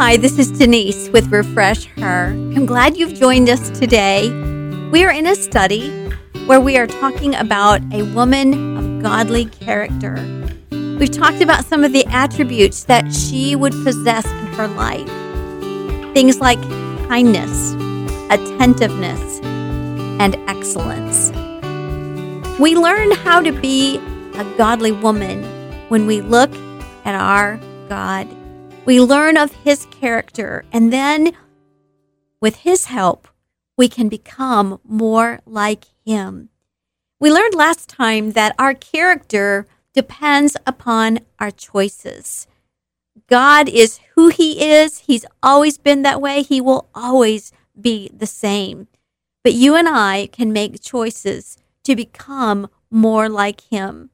Hi, this is Denise with Refresh Her. I'm glad you've joined us today. We are in a study where we are talking about a woman of godly character. We've talked about some of the attributes that she would possess in her life. Things like kindness, attentiveness, and excellence. We learn how to be a godly woman when we look at our God. We learn of his character, and then with his help, we can become more like him. We learned last time that our character depends upon our choices. God is who he is. He's always been that way. He will always be the same. But you and I can make choices to become more like him.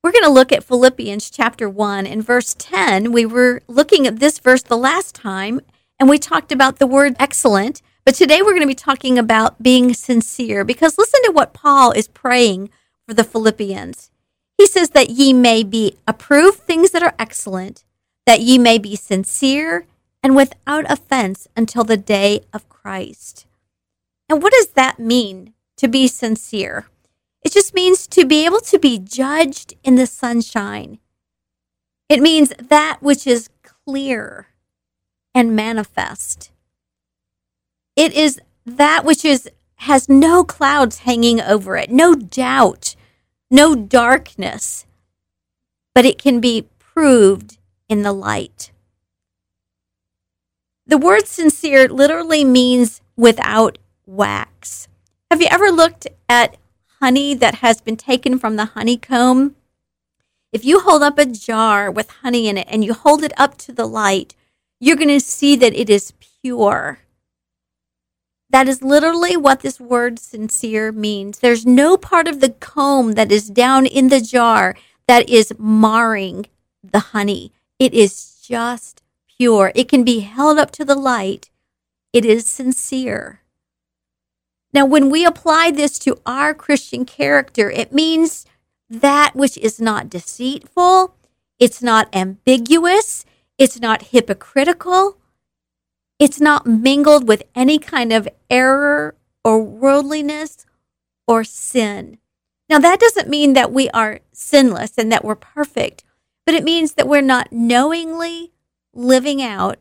We're going to look at Philippians chapter 1 and verse 10. We were looking at this verse the last time and we talked about the word excellent, but today we're going to be talking about being sincere because listen to what Paul is praying for the Philippians. He says that ye may be approved things that are excellent, that ye may be sincere and without offense until the day of Christ. And what does that mean to be sincere? It just means to be able to be judged in the sunshine. It means that which is clear and manifest. It is that which is has no clouds hanging over it, no doubt, no darkness, but it can be proved in the light. The word sincere literally means without wax. Have you ever looked at honey that has been taken from the honeycomb, if you hold up a jar with honey in it and you hold it up to the light, you're going to see that it is pure. That is literally what this word sincere means. There's no part of the comb that is down in the jar that is marring the honey. It is just pure. It can be held up to the light. It is sincere. Now, when we apply this to our Christian character, it means that which is not deceitful, it's not ambiguous, it's not hypocritical, it's not mingled with any kind of error or worldliness or sin. Now, that doesn't mean that we are sinless and that we're perfect, but it means that we're not knowingly living out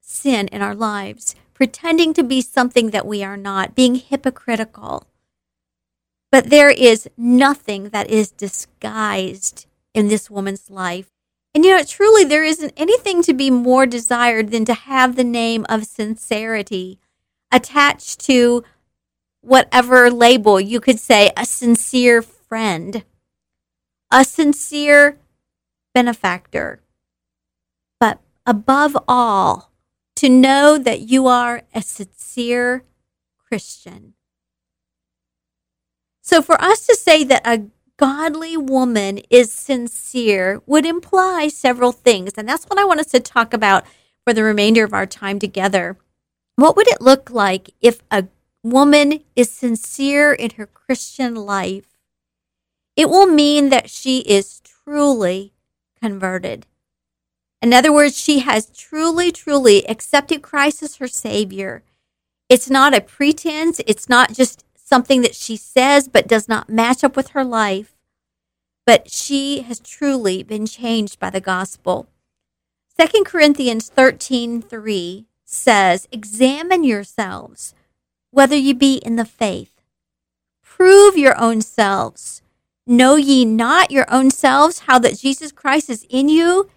sin in our lives pretending to be something that we are not, being hypocritical. But there is nothing that is disguised in this woman's life. And you know, truly, there isn't anything to be more desired than to have the name of sincerity attached to whatever label you could say a sincere friend, a sincere benefactor. But above all, to know that you are a sincere Christian. So, for us to say that a godly woman is sincere would imply several things. And that's what I want us to talk about for the remainder of our time together. What would it look like if a woman is sincere in her Christian life? It will mean that she is truly converted. In other words, she has truly, truly accepted Christ as her Savior. It's not a pretense, it's not just something that she says but does not match up with her life, but she has truly been changed by the gospel. 2 Corinthians 13 3 says, Examine yourselves whether ye be in the faith. Prove your own selves. Know ye not your own selves how that Jesus Christ is in you?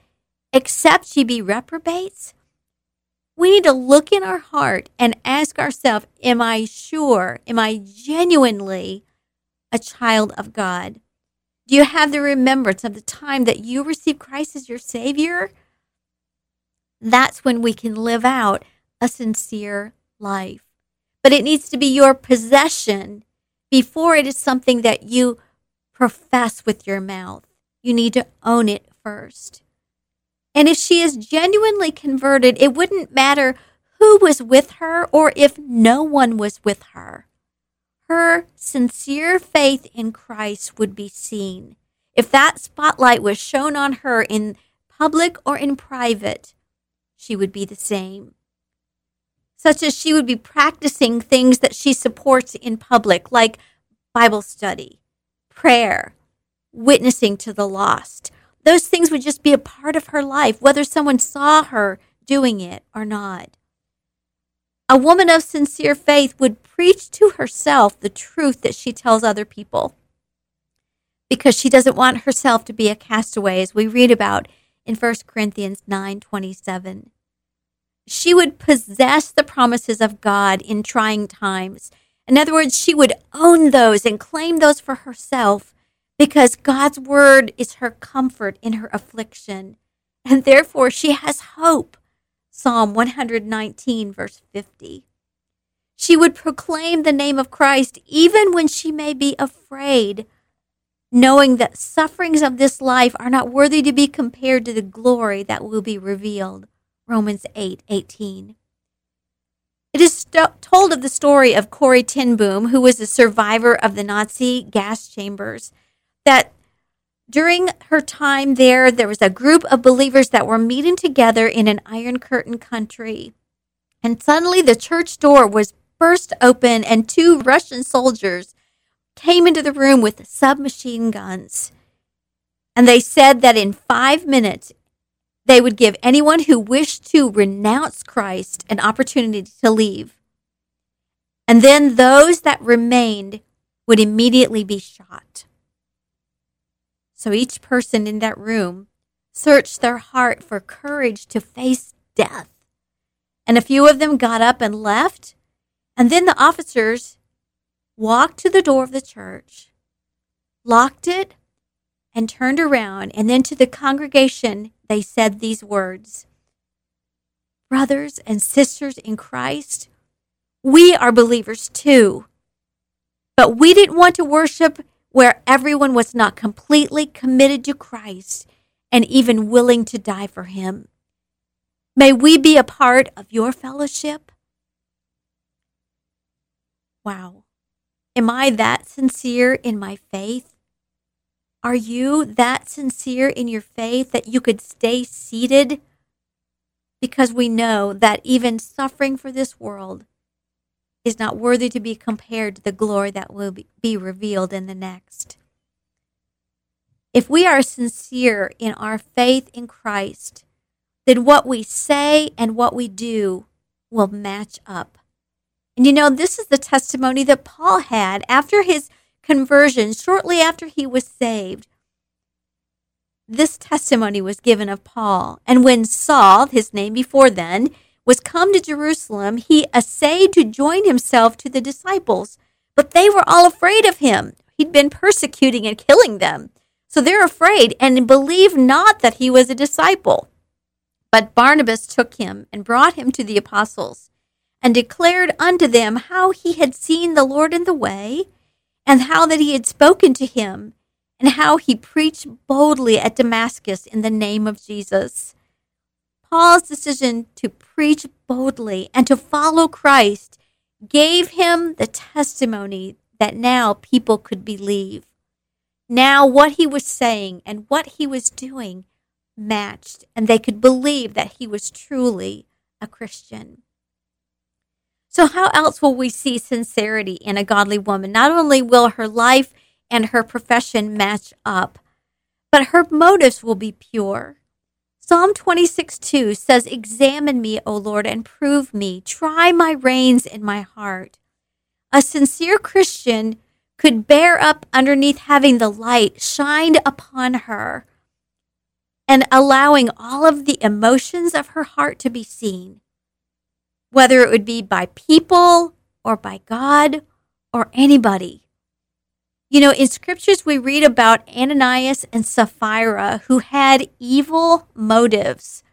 Except ye be reprobates? We need to look in our heart and ask ourselves, Am I sure? Am I genuinely a child of God? Do you have the remembrance of the time that you received Christ as your Savior? That's when we can live out a sincere life. But it needs to be your possession before it is something that you profess with your mouth. You need to own it first. And if she is genuinely converted, it wouldn't matter who was with her or if no one was with her. Her sincere faith in Christ would be seen. If that spotlight was shown on her in public or in private, she would be the same. Such as she would be practicing things that she supports in public, like Bible study, prayer, witnessing to the lost. Those things would just be a part of her life, whether someone saw her doing it or not. A woman of sincere faith would preach to herself the truth that she tells other people because she doesn't want herself to be a castaway, as we read about in 1 Corinthians 9 27. She would possess the promises of God in trying times. In other words, she would own those and claim those for herself because God's word is her comfort in her affliction. And therefore, she has hope. Psalm 119, verse 50. She would proclaim the name of Christ even when she may be afraid knowing that sufferings of this life are not worthy to be compared to the glory that will be revealed. Romans 8 18. It is st- told of the story of Corrie ten Boom, who was a survivor of the Nazi gas chambers, that during her time there, there was a group of believers that were meeting together in an Iron Curtain country. And suddenly the church door was burst open, and two Russian soldiers came into the room with submachine guns. And they said that in five minutes, they would give anyone who wished to renounce Christ an opportunity to leave. And then those that remained would immediately be shot. So each person in that room searched their heart for courage to face death. And a few of them got up and left. And then the officers walked to the door of the church, locked it, and turned around. And then to the congregation, they said these words Brothers and sisters in Christ, we are believers too. But we didn't want to worship where everyone was not completely committed to Christ and even willing to die for him. May we be a part of your fellowship. Wow. Am I that sincere in my faith? Are you that sincere in your faith that you could stay seated? Because we know that even suffering for this world is not worthy to be compared to the glory that will be revealed in the next. If we are sincere in our faith in Christ, then what we say and what we do will match up. And you know, this is the testimony that Paul had after his conversion, shortly after he was saved. This testimony was given of Paul. And when Saul, his name before then, was come to Jerusalem, he essayed to join himself to the disciples, but they were all afraid of him. He'd been persecuting and killing them. So they're afraid and believe not that he was a disciple. But Barnabas took him and brought him to the apostles and declared unto them how he had seen the Lord in the way, and how that he had spoken to him, and how he preached boldly at Damascus in the name of Jesus. Paul's decision to preach boldly and to follow Christ gave him the testimony that now people could believe. Now, what he was saying and what he was doing matched, and they could believe that he was truly a Christian. So, how else will we see sincerity in a godly woman? Not only will her life and her profession match up, but her motives will be pure. Psalm 26 2 says, Examine me, O Lord, and prove me. Try my reins in my heart. A sincere Christian could bear up underneath having the light shined upon her and allowing all of the emotions of her heart to be seen whether it would be by people or by God or anybody. You know, in scriptures, we read about Ananias and Sapphira who had evil motives.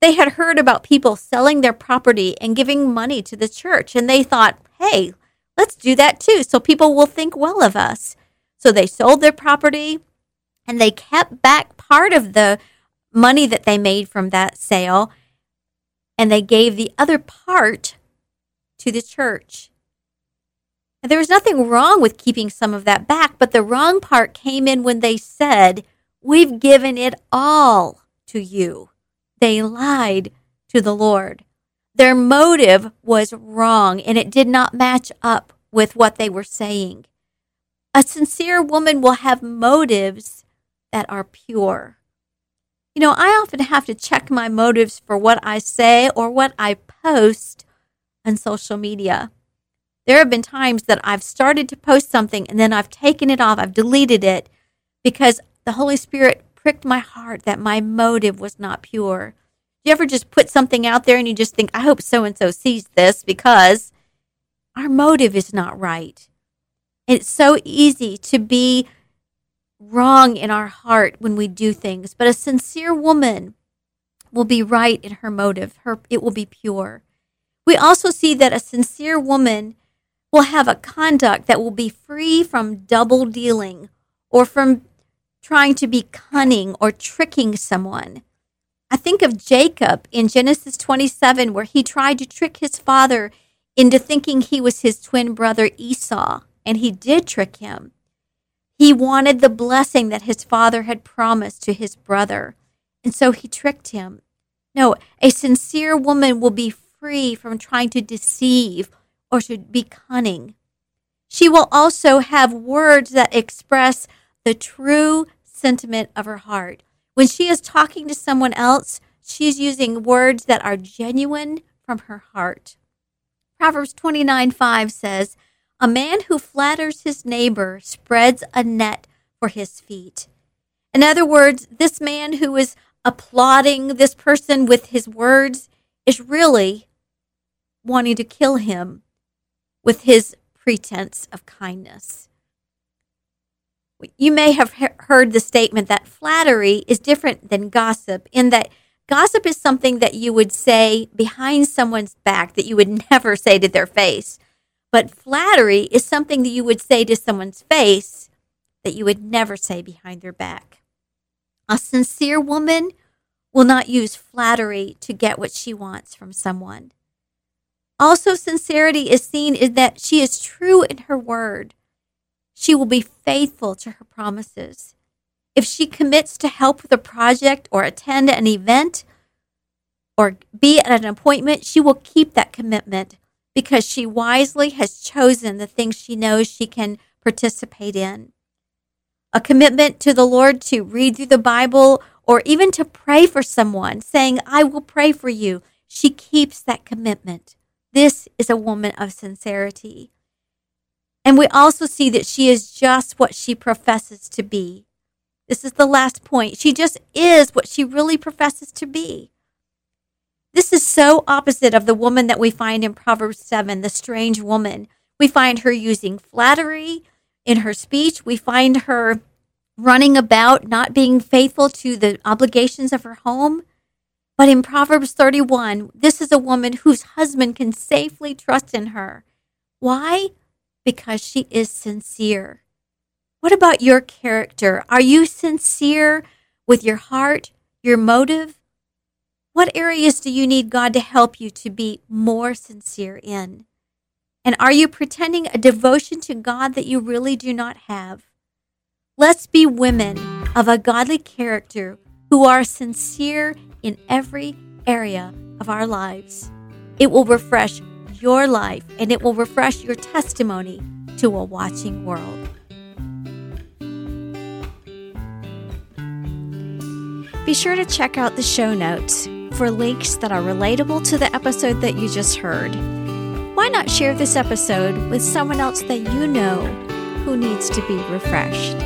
They had heard about people selling their property and giving money to the church, and they thought, hey, let's do that too, so people will think well of us. So they sold their property and they kept back part of the money that they made from that sale and they gave the other part to the church. There was nothing wrong with keeping some of that back, but the wrong part came in when they said, We've given it all to you. They lied to the Lord. Their motive was wrong and it did not match up with what they were saying. A sincere woman will have motives that are pure. You know, I often have to check my motives for what I say or what I post on social media. There have been times that I've started to post something and then I've taken it off, I've deleted it because the Holy Spirit pricked my heart that my motive was not pure. Do you ever just put something out there and you just think, I hope so and so sees this because our motive is not right. It's so easy to be wrong in our heart when we do things, but a sincere woman will be right in her motive. Her it will be pure. We also see that a sincere woman will have a conduct that will be free from double dealing or from trying to be cunning or tricking someone. I think of Jacob in Genesis 27, where he tried to trick his father into thinking he was his twin brother Esau, and he did trick him. He wanted the blessing that his father had promised to his brother, and so he tricked him. No, a sincere woman will be free from trying to deceive or should be cunning. She will also have words that express the true sentiment of her heart. When she is talking to someone else, she's using words that are genuine from her heart. Proverbs 29 5 says, A man who flatters his neighbor spreads a net for his feet. In other words, this man who is applauding this person with his words is really wanting to kill him with his pretense of kindness. You may have heard the statement that flattery is different than gossip in that gossip is something that you would say behind someone's back that you would never say to their face. But flattery is something that you would say to someone's face that you would never say behind their back. A sincere woman will not use flattery to get what she wants from someone. Also, sincerity is seen in that she is true in her word. She will be faithful to her promises. If she commits to help with a project or attend an event or be at an appointment, she will keep that commitment because she wisely has chosen the things she knows she can participate in. A commitment to the Lord to read through the Bible or even to pray for someone, saying, I will pray for you. She keeps that commitment. This is a woman of sincerity. And we also see that she is just what she professes to be. This is the last point. She just is what she really professes to be. This is so opposite of the woman that we find in Proverbs 7, the strange woman. We find her using flattery in her speech. We find her running about, not being faithful to the obligations of her home. But in Proverbs 31, this is a woman whose husband can safely trust in her. Why? Because she is sincere. What about your character? Are you sincere with your heart, your motive? What areas do you need God to help you to be more sincere in? And are you pretending a devotion to God that you really do not have? Let's be women of a godly character who are sincere in every area of our lives. It will refresh your life and it will refresh your testimony to a watching world. Be sure to check out the show notes for links that are relatable to the episode that you just heard. Why not share this episode with someone else that you know who needs to be refreshed?